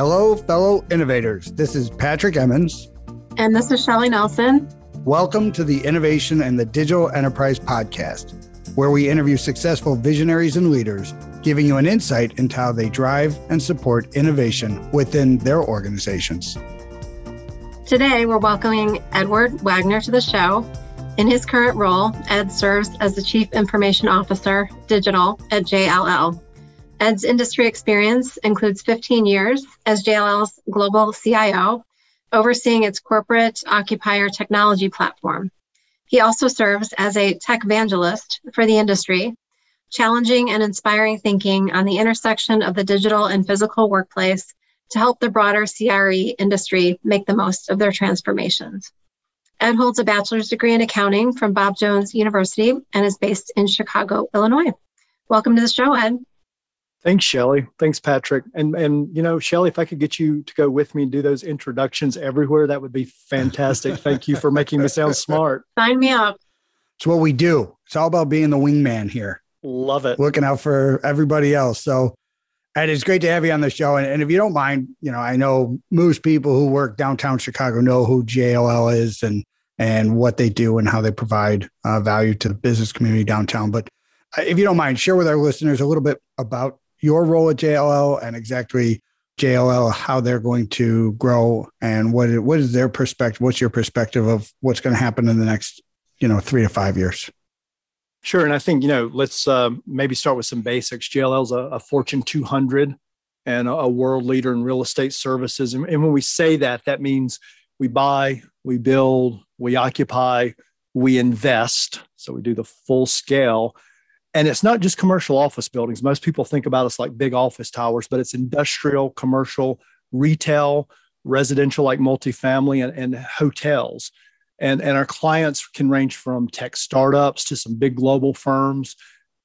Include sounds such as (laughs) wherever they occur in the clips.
Hello, fellow innovators. This is Patrick Emmons. And this is Shelly Nelson. Welcome to the Innovation and the Digital Enterprise Podcast, where we interview successful visionaries and leaders, giving you an insight into how they drive and support innovation within their organizations. Today, we're welcoming Edward Wagner to the show. In his current role, Ed serves as the Chief Information Officer Digital at JLL. Ed's industry experience includes 15 years as JLL's global CIO, overseeing its corporate occupier technology platform. He also serves as a tech evangelist for the industry, challenging and inspiring thinking on the intersection of the digital and physical workplace to help the broader CRE industry make the most of their transformations. Ed holds a bachelor's degree in accounting from Bob Jones University and is based in Chicago, Illinois. Welcome to the show, Ed. Thanks, Shelly. Thanks, Patrick. And and you know, Shelly, if I could get you to go with me and do those introductions everywhere, that would be fantastic. Thank you for making me sound smart. Sign me up. It's what we do. It's all about being the wingman here. Love it. Looking out for everybody else. So it's great to have you on the show. And, and if you don't mind, you know, I know most people who work downtown Chicago know who JLL is and and what they do and how they provide uh, value to the business community downtown. But uh, if you don't mind, share with our listeners a little bit about your role at JLL and exactly JLL, how they're going to grow and what what is their perspective? What's your perspective of what's going to happen in the next, you know, three to five years? Sure, and I think you know, let's uh, maybe start with some basics. JLL is a, a Fortune 200 and a, a, world leader in real estate services, and, and when we say that, that means we buy, we build, we occupy, we invest. So we do the full scale and it's not just commercial office buildings. Most people think about us like big office towers, but it's industrial, commercial, retail, residential, like multifamily, and, and hotels. And, and our clients can range from tech startups to some big global firms.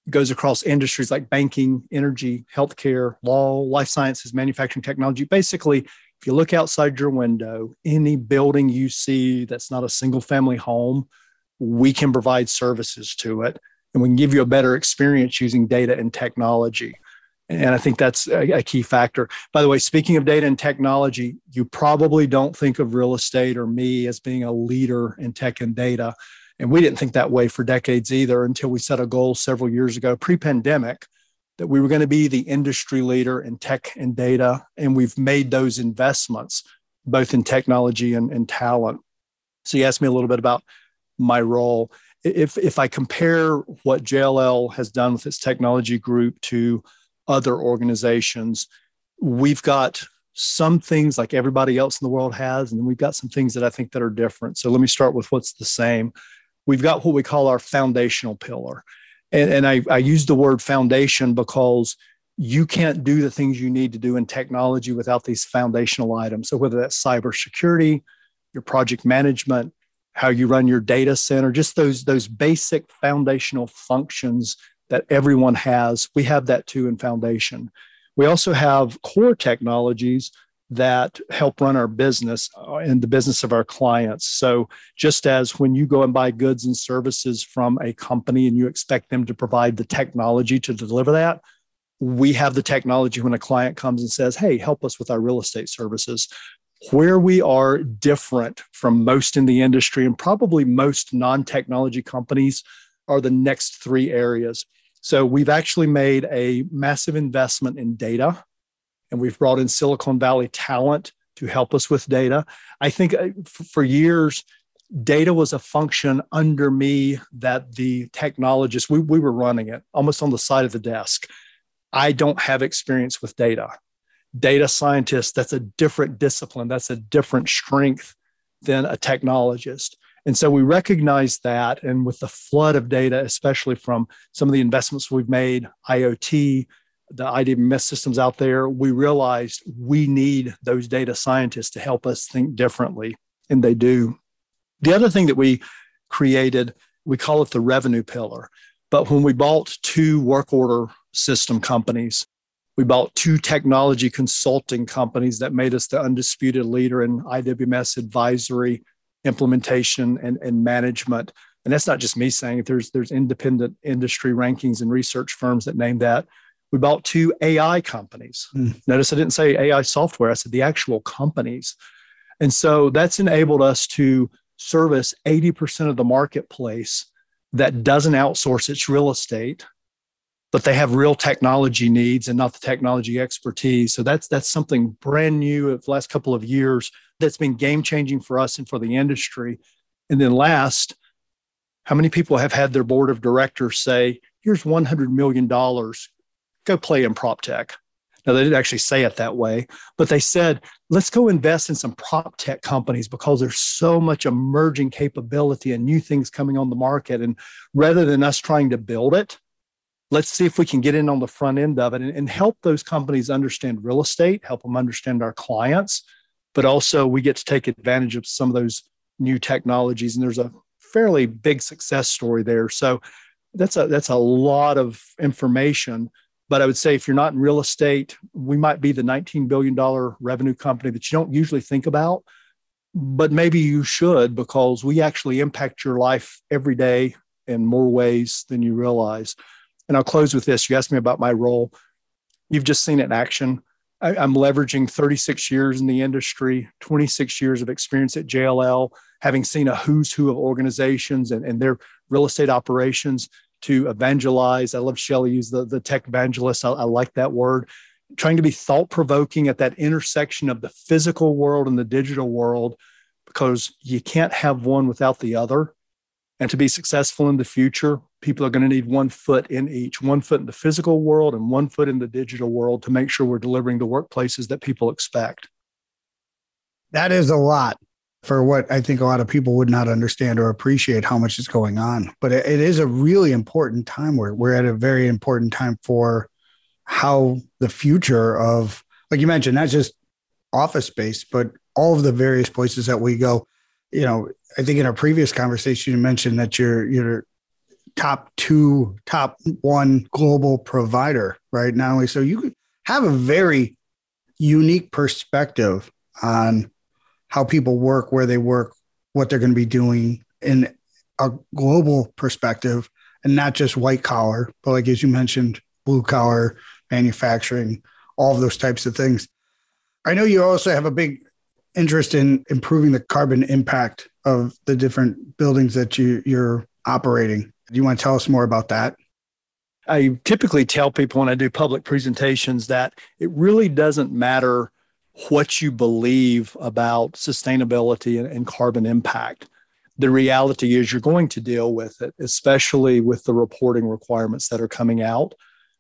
It goes across industries like banking, energy, healthcare, law, life sciences, manufacturing, technology. Basically, if you look outside your window, any building you see that's not a single family home, we can provide services to it and we can give you a better experience using data and technology. And I think that's a, key factor. By the way, speaking of data and technology, you probably don't think of real estate or me as being a leader in tech and data. And we didn't think that way for decades either until we set a goal several years ago, pre pandemic, that we were going to be the industry leader in tech and data. And we've made those investments, both in technology and, and talent. So you asked me a little bit about my role if if I compare what JLL has done with its technology group to other organizations, we've got some things like everybody else in the world has, and then we've got some things that I think that are different. So let me start with what's the same. We've got what we call our foundational pillar. And, and I, I use the word foundation because you can't do the things you need to do in technology without these foundational items. So whether that's cybersecurity, your project management, how you run your data center, just those those basic foundational functions that everyone has. We have that too in Foundation. We also have core technologies that help run our business uh, and the business of our clients. So, just as when you go and buy goods and services from a company and you expect them to provide the technology to deliver that, we have the technology when a client comes and says, Hey, help us with our real estate services where we are different from most in the industry and probably most non technology companies are the next three areas. So we've actually made a massive investment in data and we've brought in Silicon Valley talent to help us with data. I think uh, for years, data was a function under me that the technologists, we, we were running it almost on the side of the desk. I don't have experience with data data scientists, that's a different discipline, that's a different strength than a technologist. And so we recognize that. And with the flood of data, especially from some of the investments we've made, IoT, the IDMS systems out there, we realized we need those data scientists to help us think differently. And they do. The other thing that we created, we call it the revenue pillar. But when we bought two work order system companies, we bought two technology consulting companies that made us the undisputed leader in IWMS advisory, implementation, and, and management. and that's not just me saying it. There's there's independent industry rankings and research firms that name that. We bought two AI companies. Mm. Notice I didn't say AI software. I said the actual companies. And so that's enabled us to service 80% of the marketplace that doesn't outsource its real estate but they have real technology needs and not the technology expertise. So that's that's something brand new of the last couple of years that's been game changing for us and for the industry. And then last, how many people have had their board of directors say, "Here's 100 million dollars, go play in prop tech." Now they didn't actually say it that way, but they said, "Let's go invest in some prop tech companies because there's so much emerging capability and new things coming on the market." And rather than us trying to build it, let's see if we can get in on the front end of it and, and, help those companies understand real estate, help them understand our clients, but also we get to take advantage of some of those new technologies. And there's a fairly big success story there. So that's a that's a lot of information. But I would say if you're not in real estate, we might be the $19 billion revenue company that you don't usually think about, but maybe you should because we actually impact your life every day in more ways than you realize. And I'll close with this. You asked me about my role. You've just seen it in action. I, am leveraging 36 years in the industry, 26 years of experience at JLL, having seen a who's who of organizations and, and their real estate operations to evangelize. I love Shelly use the, the tech evangelist. I, I like that word. Trying to be thought provoking at that intersection of the physical world and the digital world, because you can't have one without the other. And to be successful in the future, people are going to need one foot in each one foot in the physical world and one foot in the digital world to make sure we're delivering the workplaces that people expect. That is a lot for what I think a lot of people would not understand or appreciate how much is going on. But it, is a really important time. We're, we're at a very important time for how the future of, like you mentioned, not just office space, but all of the various places that we go. You know, I think in our previous conversation, you mentioned that you're you're top two, top one global provider, right? Only so you have a very unique perspective on how people work, where they work, what they're going to be doing in a global perspective, and not just white collar, but like as you mentioned, blue collar manufacturing, all of those types of things. I know you also have a big interest in improving the carbon impact of the different buildings that you, you're operating. Do you want to tell us more about that? I typically tell people when I do public presentations that it really doesn't matter what you believe about sustainability and, and, carbon impact. The reality is you're going to deal with it, especially with the reporting requirements that are coming out,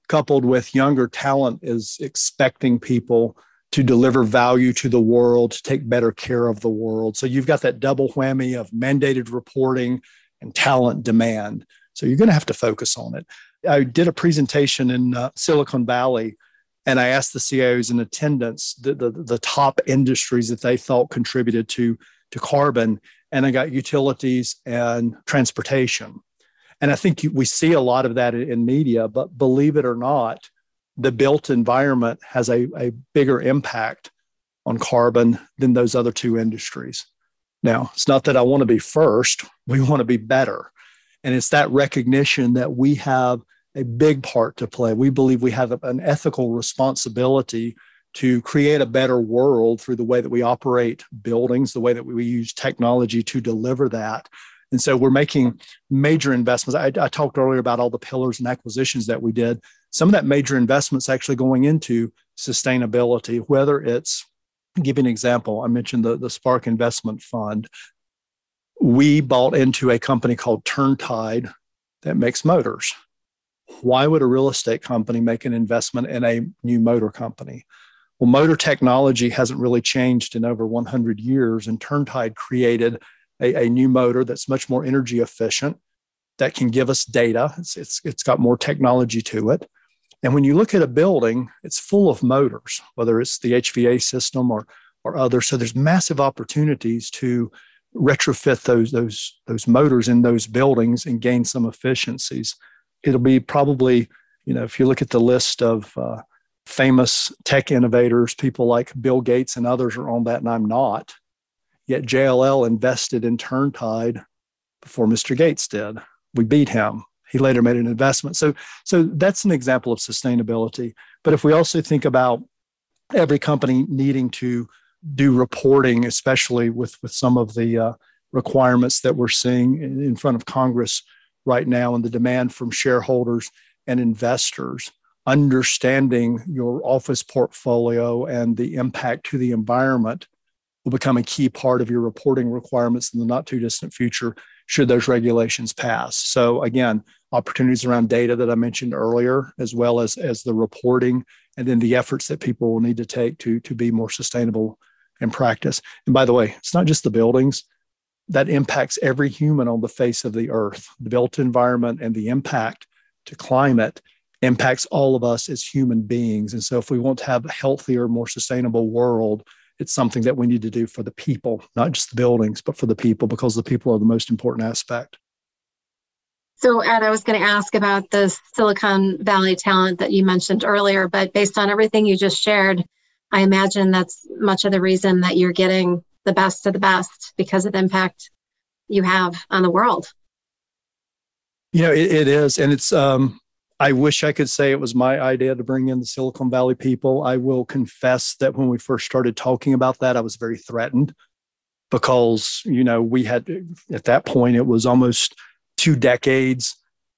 coupled with younger talent is expecting people to deliver value to the world, to take better care of the world. So you've got that double whammy of mandated reporting and talent demand. So you're going to have to focus on it. I did a presentation in uh, Silicon Valley and I asked the CIOs in attendance the, the, the, top industries that they thought contributed to, to carbon. And I got utilities and transportation. And I think we see a lot of that in media, but believe it or not, the built environment has a, a bigger impact on carbon than those other two industries. Now, it's not that I want to be first, we want to be better. And it's that recognition that we have a big part to play. We believe we have an ethical responsibility to create a better world through the way that we operate buildings, the way that we use technology to deliver that. And so we're making major investments. I, I talked earlier about all the pillars and acquisitions that we did some of that major investments actually going into sustainability, whether it's give you an example. I mentioned the, the Spark Investment Fund. We bought into a company called Turntide that makes motors. Why would a real estate company make an investment in a new motor company? Well, motor technology hasn't really changed in over 100 years, and Turntide created a, a new motor that's much more energy efficient, that can give us data. It's, it's, it's got more technology to it. And when you look at a building, it's full of motors, whether it's the HVA system or, or others. So there's massive opportunities to retrofit those, those, those motors in those buildings and gain some efficiencies. It'll be probably, you know, if you look at the list of uh, famous tech innovators, people like Bill Gates and others are on that, and I'm not. Yet JLL invested in Turntide before Mr. Gates did. We beat him. He later made an investment. So, so that's an example of sustainability. But if we also think about every company needing to do reporting, especially with, with some of the uh, requirements that we're seeing in, in front of Congress right now and the demand from shareholders and investors, understanding your office portfolio and the impact to the environment will become a key part of your reporting requirements in the not too distant future should those regulations pass. So again, opportunities around data that I mentioned earlier, as well as, as the reporting and then the efforts that people will need to take to, to be more sustainable in practice. And by the way, it's not just the buildings that impacts every human on the face of the earth. The built environment and the impact to climate impacts all of us as human beings. And so if we want to have a healthier, more sustainable world, it's something that we need to do for the people, not just the buildings, but for the people, because the people are the most important aspect. So, Ed, I was going to ask about the Silicon Valley talent that you mentioned earlier, but based on everything you just shared, I imagine that's much of the reason that you're getting the best of the best because of the impact you have on the world. You know, it, it is. And it's, um, I wish I could say it was my idea to bring in the Silicon Valley people. I will confess that when we first started talking about that, I was very threatened because, you know, we had, at that point, it was almost two decades.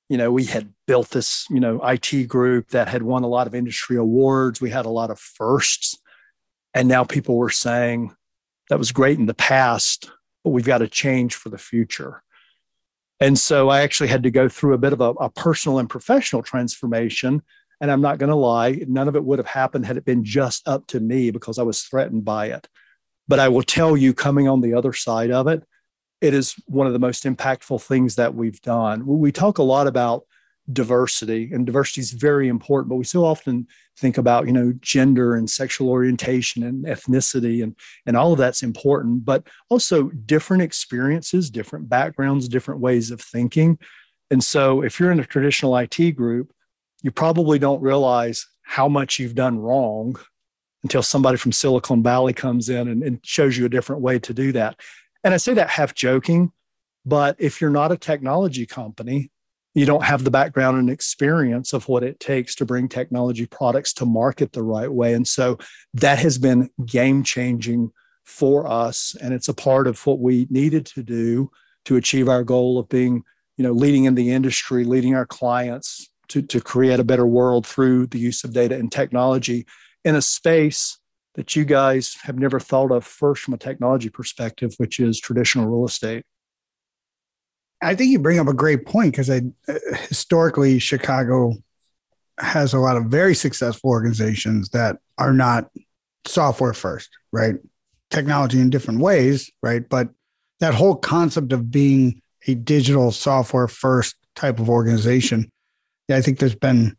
You know, we had built this, you know, IT group that had won a lot of industry awards. We had a lot of firsts. And now people were saying that was great in the past, but we've got to change for the future. And so I actually had to go through a bit of a, a personal and professional transformation. And I'm not going to lie, none of it would have happened had it been just up to me because I was threatened by it. But I will tell you, coming on the other side of it, it is one of the most impactful things that we've done. We talk a lot about diversity and diversity is very important but we so often think about you know gender and sexual orientation and ethnicity and and all of that's important but also different experiences different backgrounds different ways of thinking. And so if you're in a traditional IT group you probably don't realize how much you've done wrong until somebody from Silicon Valley comes in and, and shows you a different way to do that. And I say that half joking but if you're not a technology company you don't have the background and experience of what it takes to bring technology products to market the right way. And so that has been game changing for us. And it's a part of what we needed to do to achieve our goal of being, you know, leading in the industry, leading our clients to, to create a better world through the use of data and technology in a space that you guys have never thought of first from a technology perspective, which is traditional real estate. I think you bring up a great point because I uh, historically Chicago has a lot of very successful organizations that are not software first, right? Technology in different ways, right? But that whole concept of being a digital software first type of organization, yeah, I think there's been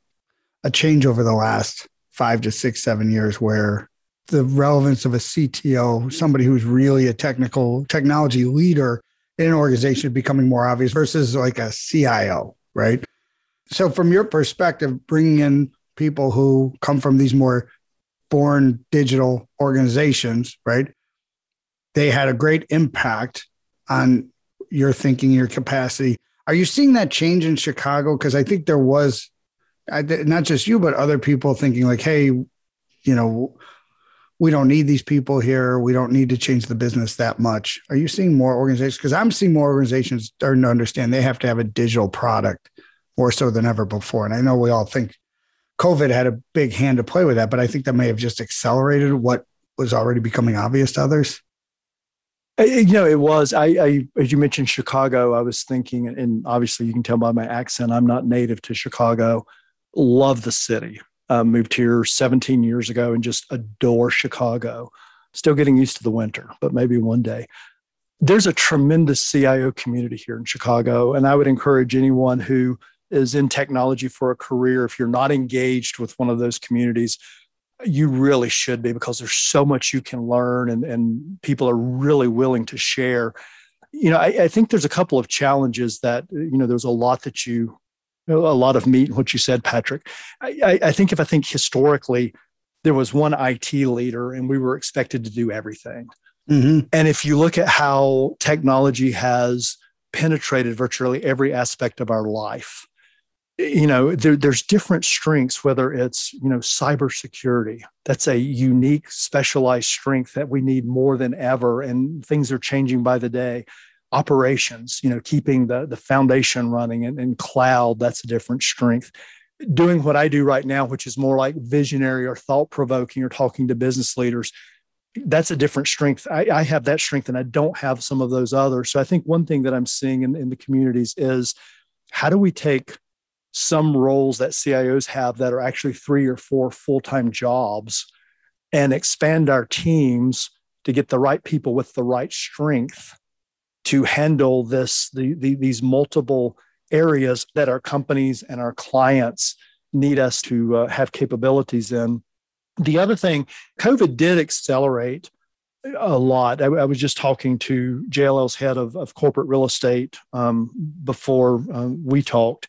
a change over the last five to six, seven years where the relevance of a CTO, somebody who's really a technical technology leader, in an organization becoming more obvious versus like a CIO, right? So, from your perspective, bringing in people who come from these more born digital organizations, right? They had a great impact on your thinking, your capacity. Are you seeing that change in Chicago? Because I think there was I, not just you, but other people thinking like, hey, you know, we don't need these people here. We don't need to change the business that much. Are you seeing more organizations? Because I'm seeing more organizations starting to understand they have to have a digital product more so than ever before. And I know we all think COVID had a big hand to play with that, but I think that may have just accelerated what was already becoming obvious to others. Uh, you know, it was. I, I, as you mentioned, Chicago. I was thinking, and obviously you can tell by my accent, I'm not native to Chicago. Love the city. Uh, moved here 17 years ago and just adore Chicago. Still getting used to the winter, but maybe one day. There's a tremendous CIO community here in Chicago. And I would encourage anyone who is in technology for a career, if you're not engaged with one of those communities, you really should be because there's so much you can learn and, and people are really willing to share. You know, I, I think there's a couple of challenges that, you know, there's a lot that you a lot of meat in what you said, Patrick. I, I, think if I think historically, there was one IT leader and we were expected to do everything. Mm-hmm. And if you look at how technology has penetrated virtually every aspect of our life you know there, there's different strengths whether it's you know cybersecurity that's a unique specialized strength that we need more than ever and things are changing by the day operations you know keeping the the foundation running and, and cloud that's a different strength. Doing what i do right now which is more like visionary or thought provoking or talking to business leaders that's a different strength. I, I, have that strength and i don't have some of those others. So i think one thing that i'm seeing in, in the communities is how do we take some roles that CIOs have that are actually three or four full time jobs and expand our teams to get the right people with the right strength to handle this the, the, these multiple areas that our companies and our clients need us to uh, have capabilities in. The other thing covid did accelerate a lot. I, I was just talking to jll's head of, of corporate real estate um, before uh, we talked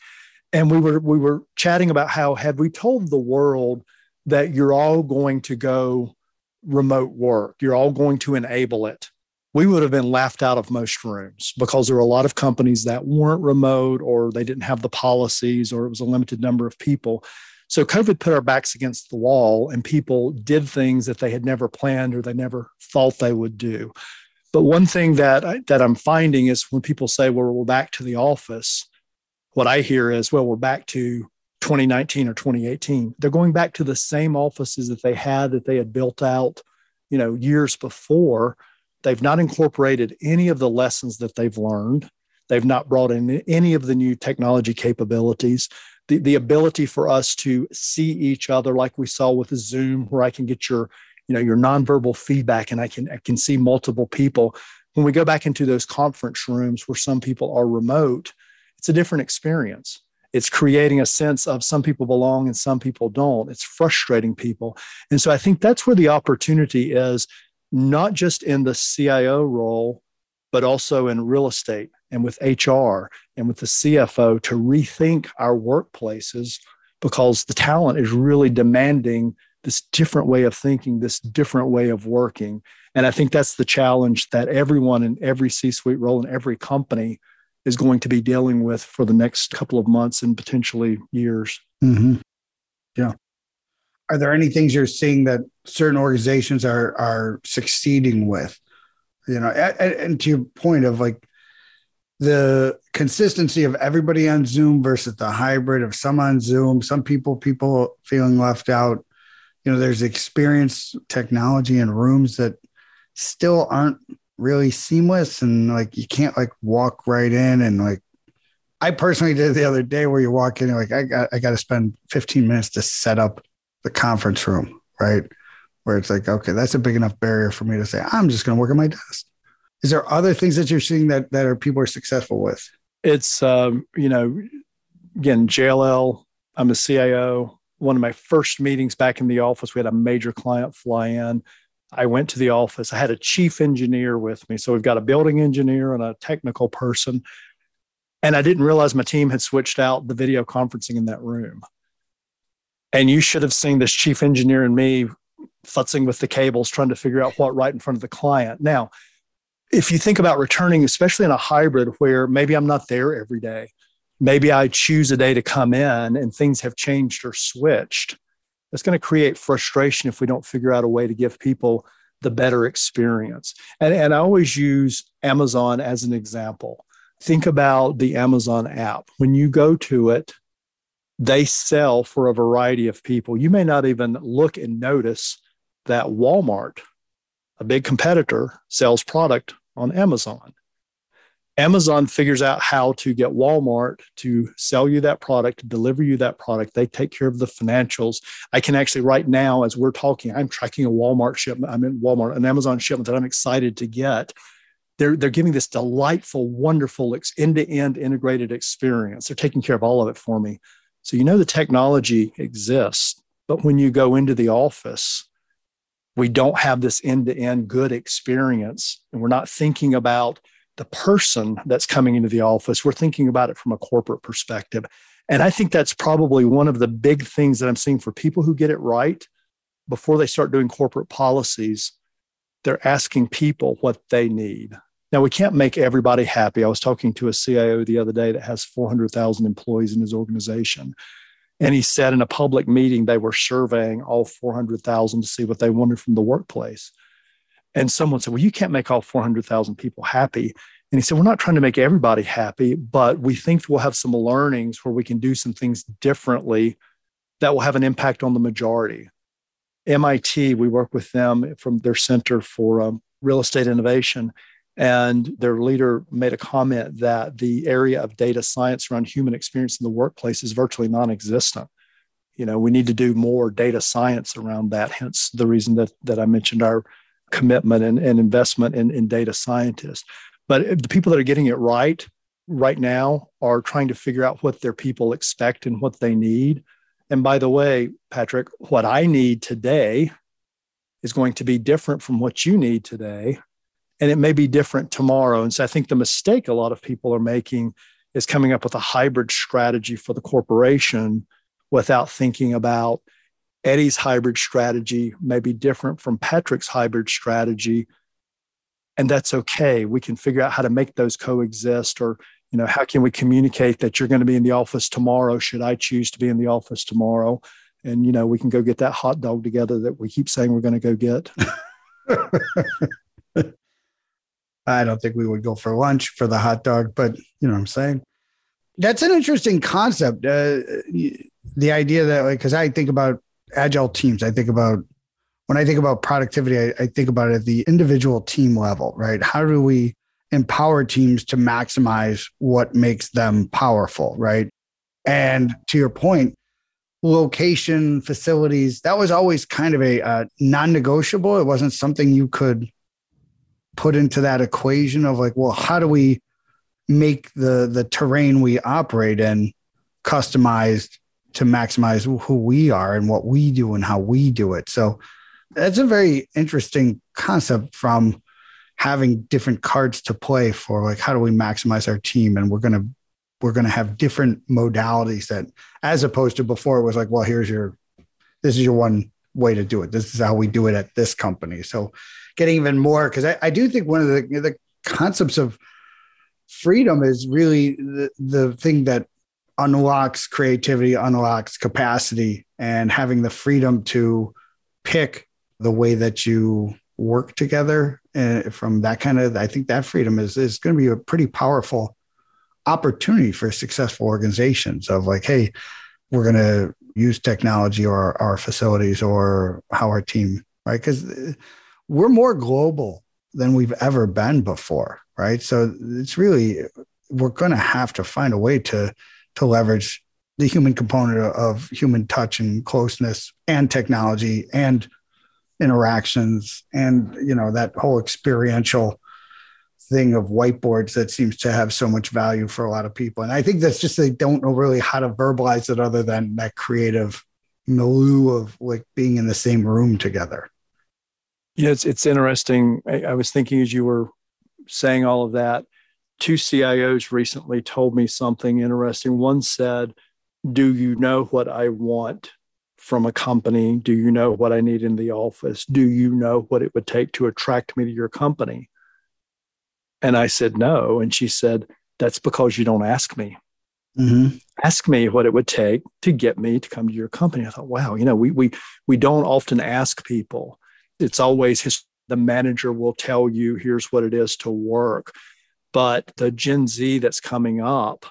and we were we were chatting about how had we told the world that you're all going to go remote work you're all going to enable it we would have been laughed out of most rooms because there were a lot of companies that weren't remote or they didn't have the policies or it was a limited number of people so covid put our backs against the wall and people did things that they had never planned or they never thought they would do but one thing that I, that i'm finding is when people say well we're back to the office what I hear is, well, we're back to 2019 or 2018. They're going back to the same offices that they had that they had built out, you know, years before. They've not incorporated any of the lessons that they've learned. They've not brought in any of the new technology capabilities. The, the ability for us to see each other, like we saw with Zoom, where I can get your, you know, your nonverbal feedback and I can I can see multiple people. When we go back into those conference rooms where some people are remote, it's a different experience. It's creating a sense of some people belong and some people don't. It's frustrating people. And so I think that's where the opportunity is, not just in the CIO role, but also in real estate and with HR and with the CFO to rethink our workplaces because the talent is really demanding this different way of thinking, this different way of working. And I think that's the challenge that everyone in every C suite role in every company is going to be dealing with for the next couple of months and potentially years. Mm-hmm. Yeah. Are there any things you're seeing that certain organizations are are succeeding with? You know, and, and to your point of like the consistency of everybody on Zoom versus the hybrid of some on Zoom, some people people feeling left out. You know, there's experience technology in rooms that still aren't really seamless and like you can't like walk right in and like I personally did the other day where you walk in and like I got I got to spend 15 minutes to set up the conference room, right? Where it's like, okay, that's a big enough barrier for me to say, I'm just going to work at my desk. Is there other things that you're seeing that that are people are successful with? It's um, you know, again, JLL, I'm a CIO. One of my first meetings back in the office, we had a major client fly in. I went to the office. I had a chief engineer with me. So we've got a building engineer and a technical person. And I didn't realize my team had switched out the video conferencing in that room. And you should have seen this chief engineer and me futzing with the cables, trying to figure out what right in front of the client. Now, if you think about returning, especially in a hybrid where maybe I'm not there every day, maybe I choose a day to come in and things have changed or switched it's going to create frustration if we don't figure out a way to give people the better experience. And, and I always use Amazon as an example. Think about the Amazon app. When you go to it, they sell for a variety of people. You may not even look and notice that Walmart, a big competitor, sells product on Amazon. Amazon figures out how to get Walmart to sell you that product, deliver you that product. They take care of the financials. I can actually, right now, as we're talking, I'm tracking a Walmart shipment. I'm in Walmart, an Amazon shipment that I'm excited to get. They're, they're giving this delightful, wonderful end to end integrated experience. They're taking care of all of it for me. So, you know, the technology exists, but when you go into the office, we don't have this end to end good experience. And we're not thinking about the person that's coming into the office. We're thinking about it from a corporate perspective. And I think that's probably one of the big things that I'm seeing for people who get it right before they start doing corporate policies. They're asking people what they need. Now, we can't make everybody happy. I was talking to a CIO the other day that has 400,000 employees in his organization. And he said in a public meeting, they were surveying all 400,000 to see what they wanted from the workplace. And someone said, Well, you can't make all 400,000 people happy. And he said, We're not trying to make everybody happy, but we think we'll have some learnings where we can do some things differently that will have an impact on the majority. MIT, we work with them from their Center for um, Real Estate Innovation. And their leader made a comment that the area of data science around human experience in the workplace is virtually non existent. You know, we need to do more data science around that, hence the reason that, that I mentioned our commitment and, and investment in, in data scientists. But the people that are getting it right right now are trying to figure out what their people expect and what they need. And by the way, Patrick, what I need today is going to be different from what you need today and it may be different tomorrow. And so I think the mistake a lot of people are making is coming up with a hybrid strategy for the corporation without thinking about Eddie's hybrid strategy may be different from Patrick's hybrid strategy. And that's okay. We can figure out how to make those coexist or you know how can we communicate that you're going to be in the office tomorrow should i choose to be in the office tomorrow and you know we can go get that hot dog together that we keep saying we're going to go get (laughs) I don't think we would go for lunch for the hot dog, but you know what I'm saying? That's an interesting concept. Uh, the idea that, like, because I think about agile teams, I think about when I think about productivity, I, I think about it at the individual team level, right? How do we empower teams to maximize what makes them powerful, right? And to your point, location, facilities, that was always kind of a uh, non negotiable. It wasn't something you could put into that equation of like, well, how do we make the the terrain we operate in customized to maximize who we are and what we do and how we do it. So that's a very interesting concept from having different cards to play for like how do we maximize our team? And we're going to we're going to have different modalities that as opposed to before it was like well here's your this is your one way to do it. This is how we do it at this company. So getting even more because I, I, do think one of the the concepts of freedom is really the, the thing that unlocks creativity, unlocks capacity, and having the freedom to pick the way that you work together and uh, from that kind of i think that freedom is is going to be a pretty powerful opportunity for successful organizations of like hey we're going to use technology or our facilities or how our team right? Because uh, we're more global than we've ever been before, right? So it's really we're going to have to find a way to to leverage the human component of human touch and closeness and technology and interactions and you know that whole experiential thing of whiteboards that seems to have so much value for a lot of people and i think that's just they don't know really how to verbalize it other than that creative milieu of like being in the same room together yeah, it's it's interesting. I, I was thinking as you were saying all of that, two CIOs recently told me something interesting. One said, "Do you know what I want from a company? Do you know what I need in the office? Do you know what it would take to attract me to your company?" And I said, "No." And she said, "That's because you don't ask me." Mm-hmm. Ask me what it would take to get me to come to your company. I thought, wow, you know, we we we don't often ask people it's always his, the manager will tell you here's what it is to work. But the gen z that's coming up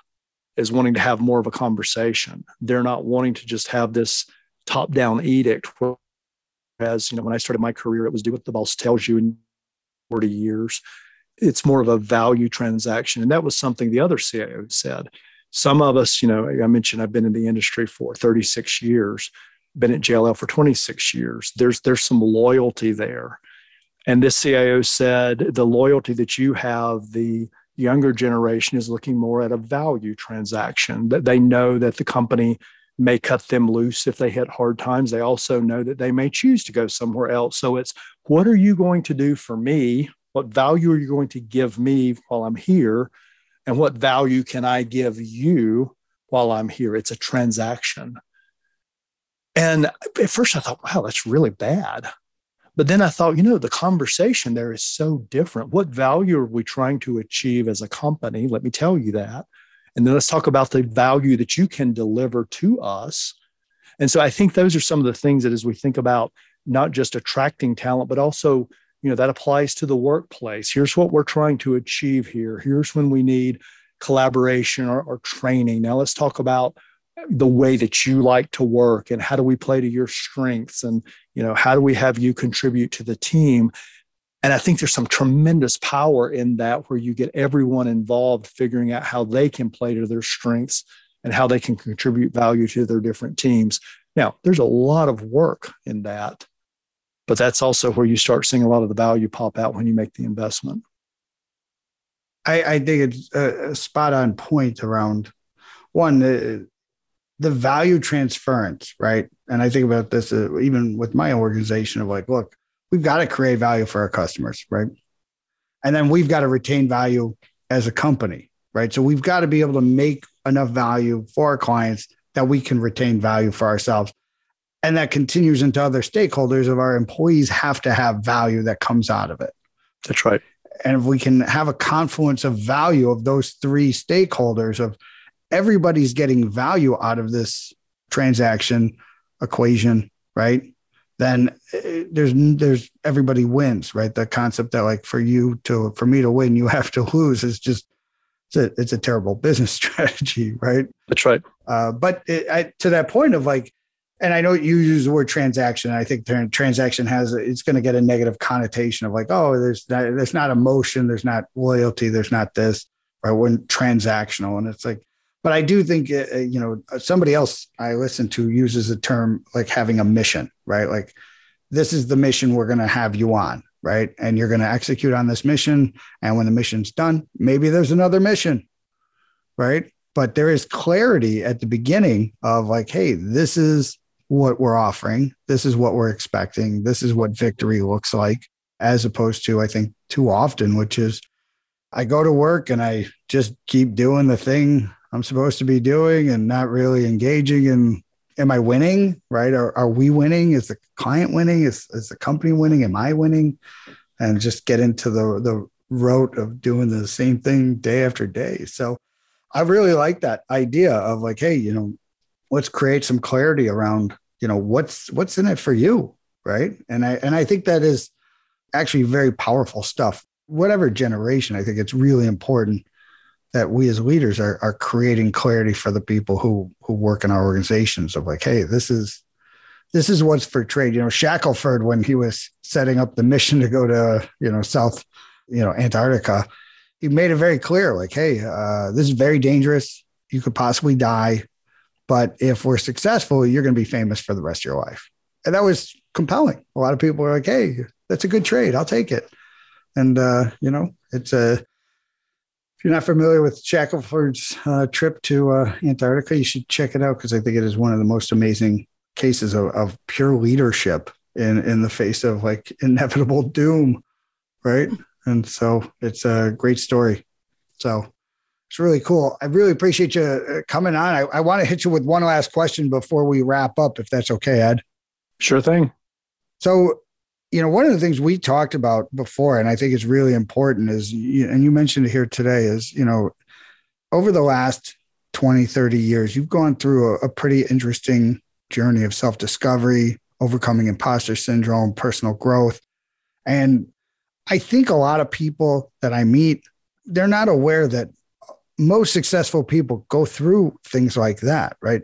is wanting to have more of a conversation. They're not wanting to just have this top down edict whereas you know when i started my career it was do what the boss tells you in 40 years. It's more of a value transaction. And that was something the other cio said. Some of us you know i mentioned i've been in the industry for 36 years been at JLL for 26 years. There's there's some loyalty there. And this CIO said the loyalty that you have, the younger generation is looking more at a value transaction, that they know that the company may cut them loose if they hit hard times. They also know that they may choose to go somewhere else. So it's what are you going to do for me? What value are you going to give me while I'm here? And what value can I give you while I'm here? It's a transaction. And at first I thought, wow, that's really bad. But then I thought, you know, the conversation there is so different. What value are we trying to achieve as a company? Let me tell you that. And then let's talk about the value that you can deliver to us. And so I think those are some of the things that as we think about not just attracting talent, but also, you know, that applies to the workplace. Here's what we're trying to achieve here. Here's when we need collaboration or, or training. Now let's talk about the way that you like to work and how do we play to your strengths and you know how do we have you contribute to the team? And i think there's some tremendous power in that where you get everyone involved figuring out how they can play to their strengths and how they can contribute value to their different teams. Now there's a lot of work in that but that's also where you start seeing a lot of the value pop out when you make the investment. I, I think it's a, spot on point around one uh, the value transference, right? And I think about this uh, even with my organization of like, look, we've got to create value for our customers, right? And then we've got to retain value as a company, right? So we've got to be able to make enough value for our clients that we can retain value for ourselves. And that continues into other stakeholders of our employees have to have value that comes out of it. That's right. And if we can have a confluence of value of those three stakeholders of everybody's getting value out of this transaction equation, right? Then eh, there's there's everybody wins, right? The concept that like for you to for me to win, you (laughs) have to lose is just it's a it's a terrible (laughs) business strategy, right? That's right. Uh, but it, I, to that point of like, and I know you use the word transaction. I think transaction has it's going to get a negative connotation of like, oh, there's not, there's not emotion, there's not loyalty, there's not this, right? When transactional, and it's like but I do think uh, uh, you know somebody else I listen to uses the term like having a mission, right? Like this is the mission we're going to have you on, right? And you're going to execute on this mission. And when the mission's done, maybe there's another mission, right? But there is clarity at the beginning of like, hey, this is what we're offering. This is what we're expecting. This is what victory looks like, as opposed to, I think, too often, which is I go to work and I just keep doing the thing I'm supposed to be doing and not really engaging in am I winning? Right? Are, are we winning? Is the client winning? Is, is the company winning? Am I winning? And just get into the the rote of doing the same thing day after day. So I really like that idea of like, hey, you know, let's create some clarity around, you know, what's what's in it for you. Right. And I and I think that is actually very powerful stuff. Whatever generation, I think it's really important that we as leaders are, are creating clarity for the people who who work in our organizations of like, hey, this is this is what's for trade. You know, Shackelford when he was setting up the mission to go to you know South, you know Antarctica, he made it very clear, like, hey, uh, this is very dangerous. You could possibly die, but if we're successful, you're going to be famous for the rest of your life. And that was compelling. A lot of people are like, hey, that's a good trade. I'll take it. And uh, you know, it's a if you're not familiar with Shackelford's uh, trip to uh, Antarctica, you should check it out because I think it is one of the most amazing cases of, of pure leadership in in the face of like (laughs) inevitable doom, right? And so it's a great story. So it's really cool. I really appreciate you uh, coming on. I, I want to hit you with one last question before we wrap up, if that's okay, Ed. Sure thing. So you know, one of the things we talked about before, and I think is really important is, and you mentioned it here today, is, you know, over the last 20, 30 years, you've gone through a, a pretty interesting journey of self discovery, overcoming imposter syndrome, personal growth. And I think a lot of people that I meet, they're not aware that most successful people go through things like that, right?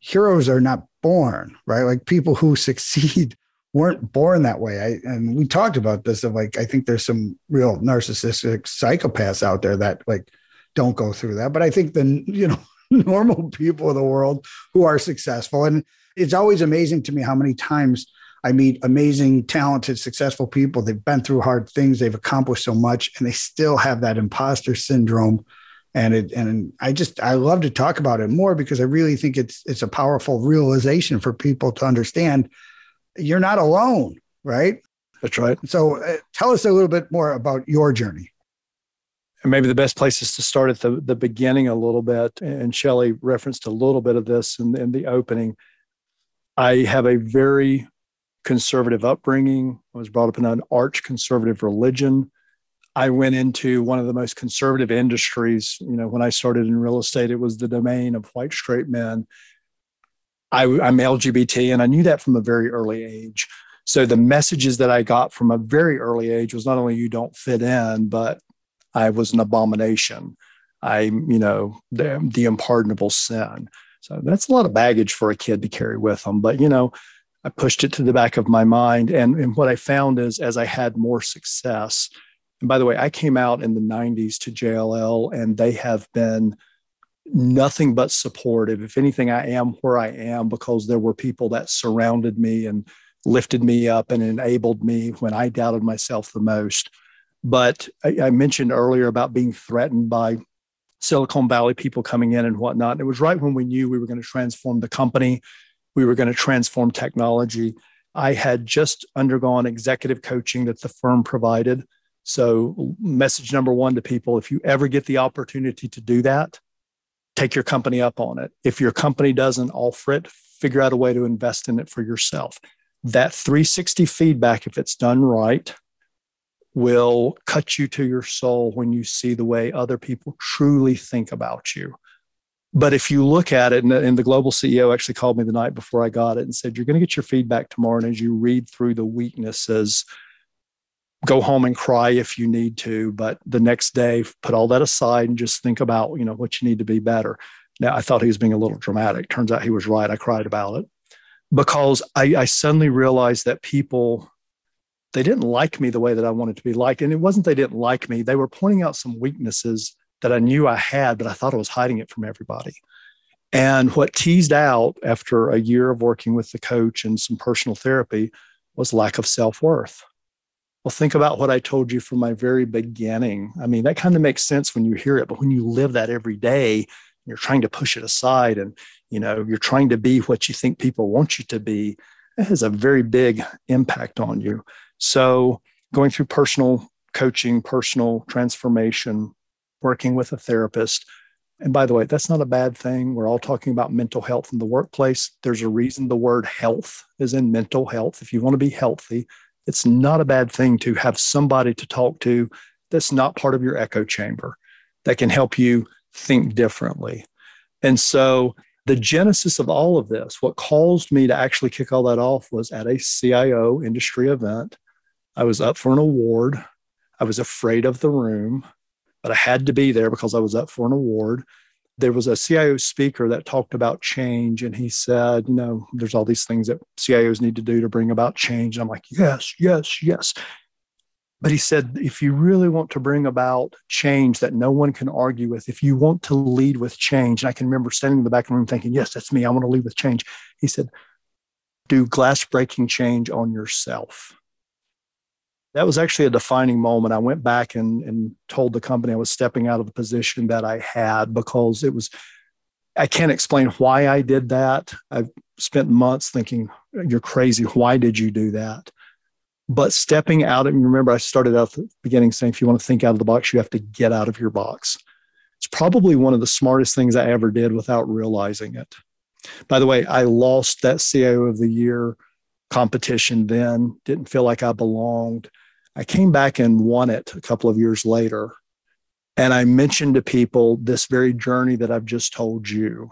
Heroes are not born, right? Like people who (laughs) succeed weren't born that way. I, and we talked about this of like, I think there's some real narcissistic psychopaths out there that like don't go through that. But I think the, you know, (laughs) normal people of the world who are successful. And it's always amazing to me how many times I meet amazing, talented, successful people. They've been through hard things, they've accomplished so much, and they still have that imposter syndrome. And it and I just I love to talk about it more because I really think it's it's a powerful realization for people to understand you're not alone, right? That's right. So uh, tell us a little bit more about your journey. And maybe the best place is to start at the, the beginning a little bit. And Shelly referenced a little bit of this in, in the opening. I have a very conservative upbringing. I was brought up in an arch conservative religion. I went into one of the most conservative industries. You know, when I started in real estate, it was the domain of white straight men. I, I'm LGBT, and I knew that from a very early age. So the messages that I got from a very early age was not only you don't fit in, but I was an abomination. I, you know, the, the unpardonable sin. So that's a lot of baggage for a kid to carry with them. But, you know, I pushed it to the back of my mind. And, and what I found is as I had more success, and by the way, I came out in the 90s to JLL and they have been nothing but supportive. If anything, I am where I am because there were people that surrounded me and lifted me up and enabled me when I doubted myself the most. But I, I mentioned earlier about being threatened by Silicon Valley people coming in and whatnot. And it was right when we knew we were going to transform the company, we were going to transform technology. I had just undergone executive coaching that the firm provided. So, message number one to people if you ever get the opportunity to do that, take your company up on it. If your company doesn't offer it, figure out a way to invest in it for yourself. That 360 feedback, if it's done right, will cut you to your soul when you see the way other people truly think about you. But if you look at it, and the, global CEO actually called me the night before I got it and said, You're going to get your feedback tomorrow. And as you read through the weaknesses, go home and cry if you need to but the next day put all that aside and just think about you know what you need to be better. Now i thought he was being a little dramatic. Turns out he was right. I cried about it. Because i, I suddenly realized that people they didn't like me the way that i wanted to be liked. And it wasn't they didn't like me. They were pointing out some weaknesses that i knew i had but i thought i was hiding it from everybody. And what teased out after a year of working with the coach and some personal therapy was lack of self-worth well, think about what I told you from my very beginning. I mean, that kind of makes sense when you hear it, but when you live that every day, you're trying to push it aside and you know you're trying to be what you think people want you to be it has a very big impact on you. So going through personal coaching personal transformation working with a therapist and by the way that's not a bad thing. We're all talking about mental health in the workplace. There's a reason the word health is in mental health. If you want to be healthy it's not a bad thing to have somebody to talk to that's not part of your echo chamber that can help you think differently. And so the genesis of all of this, what caused me to actually kick all that off was at a CIO industry event. I was up for an award. I was afraid of the room, but I had to be there because I was up for an award there was a CIO speaker that talked about change, and he said, you know, there's all these things that CIOs need to do to bring about change. And I'm like, yes, yes, yes. But he said, if you really want to bring about change that no one can argue with, if you want to lead with change, and I can remember standing in the back of the room thinking, yes, that's me. I want to lead with change. He said, do glass breaking change on yourself that was actually a defining moment. I went back and, and told the company I was stepping out of the position that I had because it was, I can't explain why I did that. I've spent months thinking, you're crazy. Why did you do that? But stepping out, and remember, I started out at the beginning saying, if you want to think out of the box, you have to get out of your box. It's probably one of the smartest things I ever did without realizing it. By the way, I lost that CIO of the year competition then, didn't feel like I belonged I came back and won it a couple of years later. And I mentioned to people this very journey that I've just told you.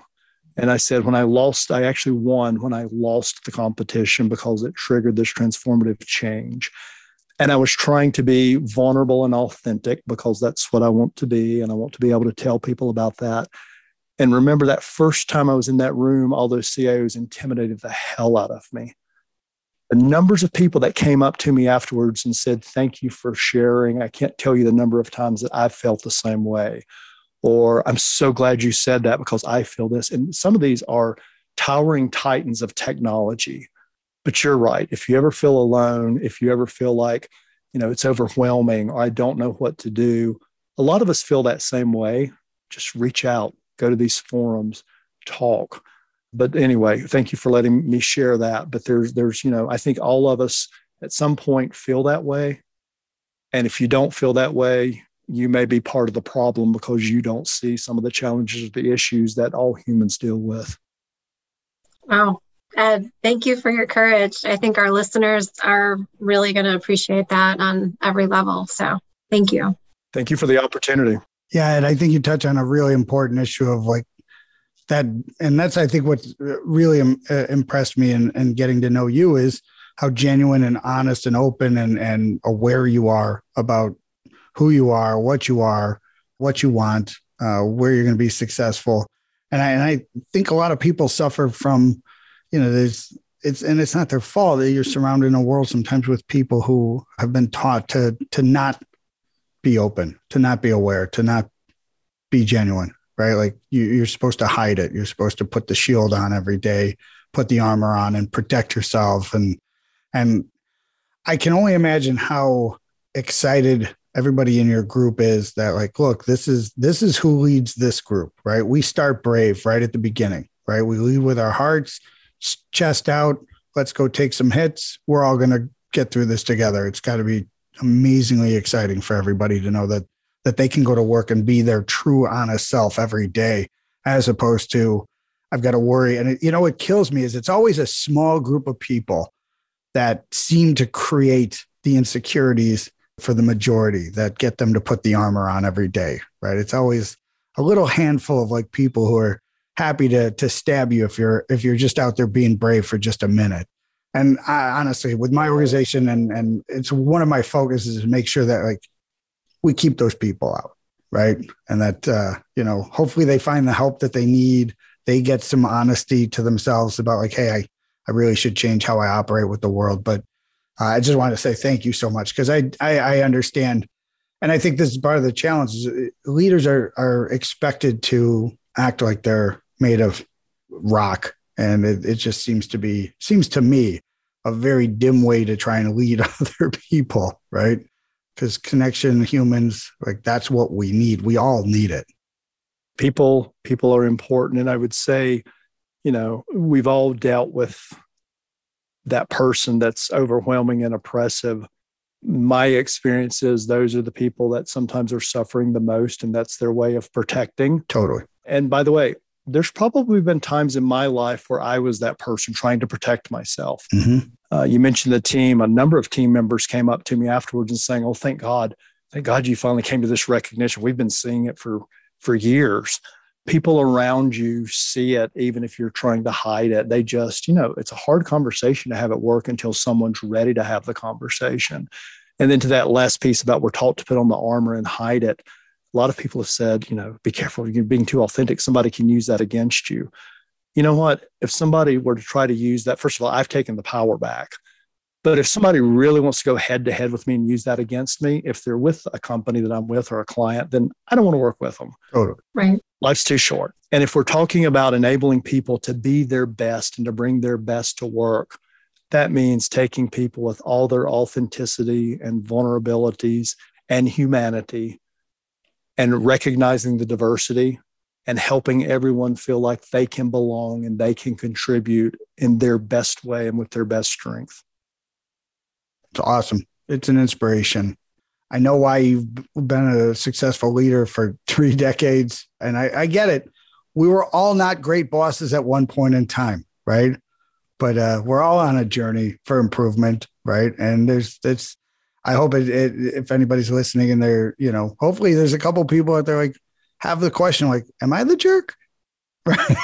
And I said, when I lost, I actually won when I lost the competition because it triggered this transformative change. And I was trying to be vulnerable and authentic because that's what I want to be. And I want to be able to tell people about that. And remember that first time I was in that room, all those CIOs intimidated the hell out of me the numbers of people that came up to me afterwards and said, Thank you for sharing. I can't tell you the number of times that I've felt the same way. Or I'm so glad you said that because I feel this. And some of these are towering titans of technology. But you're right. If you ever feel alone, if you ever feel like, you know, it's overwhelming or I don't know what to do, a lot of us feel that same way. Just reach out, go to these forums, talk but anyway, thank you for letting me share that. But there's there's you know I think all of us at some point feel that way, and if you don't feel that way, you may be part of the problem because you don't see some of the challenges or the issues that all humans deal with. Wow, Ed, thank you for your courage. I think our listeners are really going to appreciate that on every level. So thank you. Thank you for the opportunity. Yeah, and I think you touch on a really important issue of like that, and that's I think what really uh, impressed me in, in getting to know you is how genuine and honest and open and and aware you are about who you are, what you are, what you want, uh, where you're going to be successful. And I, and I think a lot of people suffer from, you know, there's it's and it's not their fault that you're surrounded in a world sometimes with people who have been taught to to not be open, to not be aware, to not be genuine, right? Like you, you're supposed to hide it. You're supposed to put the shield on every day, put the armor on, and protect yourself. And and I can only imagine how excited everybody in your group is that like look this is this is who leads this group right we start brave right at the beginning right we lead with our hearts chest out let's go take some hits we're all going to get through this together it's got to be amazingly exciting for everybody to know that that they can go to work and be their true honest self every day as opposed to i've got to worry and it, you know what kills me is it's always a small group of people that seem to create the insecurities for the majority that get them to put the armor on every day, right? It's always a little handful of like people who are happy to to stab you if you're if you're just out there being brave for just a minute. And I, honestly, with my organization and and it's one of my focuses to make sure that like we keep those people out, right? And that uh, you know, hopefully they find the help that they need. They get some honesty to themselves about like, hey, I I really should change how I operate with the world. But uh, I just want to say thank you so much because I, I, I understand, and I think this is part of the challenge. Is uh, leaders are are expected to act like they're made of rock, and it, it just seems to be seems to me a very dim way to try and lead (laughs) other people, right? Because connection, humans, like that's what we need. We all need it. People, people are important, and I would say, you know, we've all dealt with that person that's overwhelming and oppressive my experience is those are the people that sometimes are suffering the most and that's their way of protecting totally and by the way there's probably been times in my life where i was that person trying to protect myself. Mm-hmm. uh, you mentioned the team. A number of team members came up to me afterwards and saying oh thank god. Thank god you finally came to this recognition. We've been seeing it for for years. People around you see it even if you're trying to hide it. They just you know it's a hard conversation to have at work until someone's ready to have the conversation. And then to that last piece about we're taught to put on the armor and hide it a lot of people have said you know be careful you're being too authentic somebody can use that against you you know what if somebody were to try to use that first of all i've taken the power back but if somebody really wants to go head to head with me and use that against me, if they're with a company that I'm with or a client, then I don't want to work with them. Totally. Right. Life's too short. And if we're talking about enabling people to be their best and to bring their best to work, that means taking people with all their authenticity and vulnerabilities and humanity and recognizing the diversity and helping everyone feel like they can belong and they can contribute in their best way and with their best strength. It's awesome. It's an inspiration. I know why you've been a successful leader for (laughs) three decades, and I, I get it. We were all not great bosses at one point in time, right? But uh, we're all on a journey for improvement, right? And there's it's. I hope it, it, if anybody's listening and they're, you know, hopefully there's a couple people out there like have the question like, am I the jerk? (laughs) Right.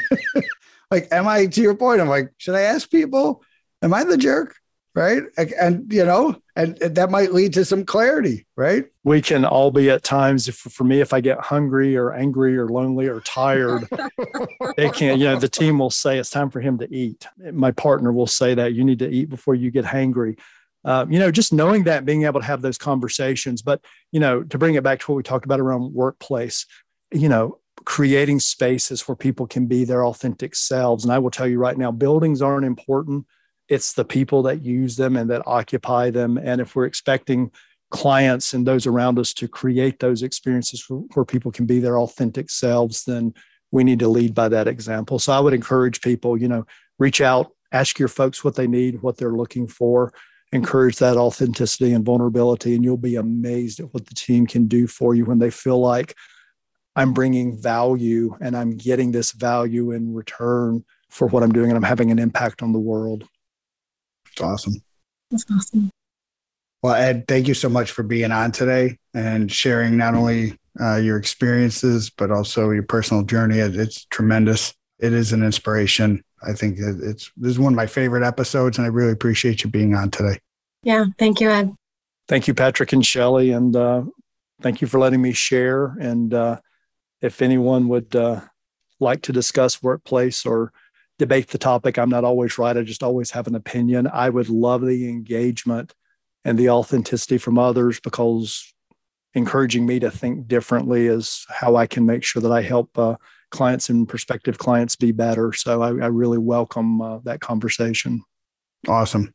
(laughs) like, am I to your point? I'm like, should I ask people, am I the jerk? right and you know and, that might lead to some clarity right we can all be at times if for me if i get hungry or angry or lonely or tired (laughs) they can you know the team will say it's time for him to eat my partner will say that you need to eat before you get hangry um, you know just knowing that being able to have those conversations but you know to bring it back to what we talked about around workplace you know creating spaces where people can be their authentic selves and i will tell you right now buildings aren't important it's the people that use them and that occupy them. And if we're expecting clients and those around us to create those experiences where people can be their authentic selves, then we need to lead by that example. So I would encourage people, you know, reach out, ask your folks what they need, what they're looking for, encourage that authenticity and vulnerability, and you'll be amazed at what the team can do for you when they feel like I'm bringing value and I'm getting this value in return for what I'm doing and I'm having an impact on the world. It's awesome. That's awesome. Well, Ed, thank you so much for being on today and sharing not only uh, your experiences, but also your personal journey. It's tremendous. It is an inspiration. I think it's this is one of my favorite episodes, and I really appreciate you being on today. Yeah, thank you, Ed. Thank you, Patrick and Shelly, and uh, thank you for letting me share. And uh, if anyone would uh, like to discuss workplace or debate the topic, I'm not always right. I just always have an opinion. I would love the engagement and the authenticity from others because encouraging me to think differently is how I can make sure that I help uh, clients and prospective clients be better. So I, I really welcome uh, that conversation. Awesome.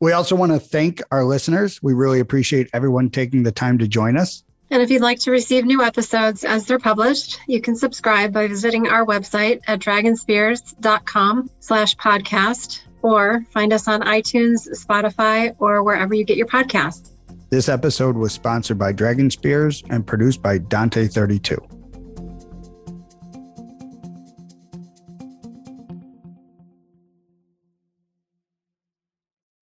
We also want to thank our listeners. We really appreciate everyone taking the time to join us. And if you'd like to receive new episodes as they're published, you can subscribe by visiting our website at dragonspears.com slash podcast or find us on iTunes, Spotify, or wherever you get your podcasts. This episode was sponsored by DragonSpears and produced by Dante32.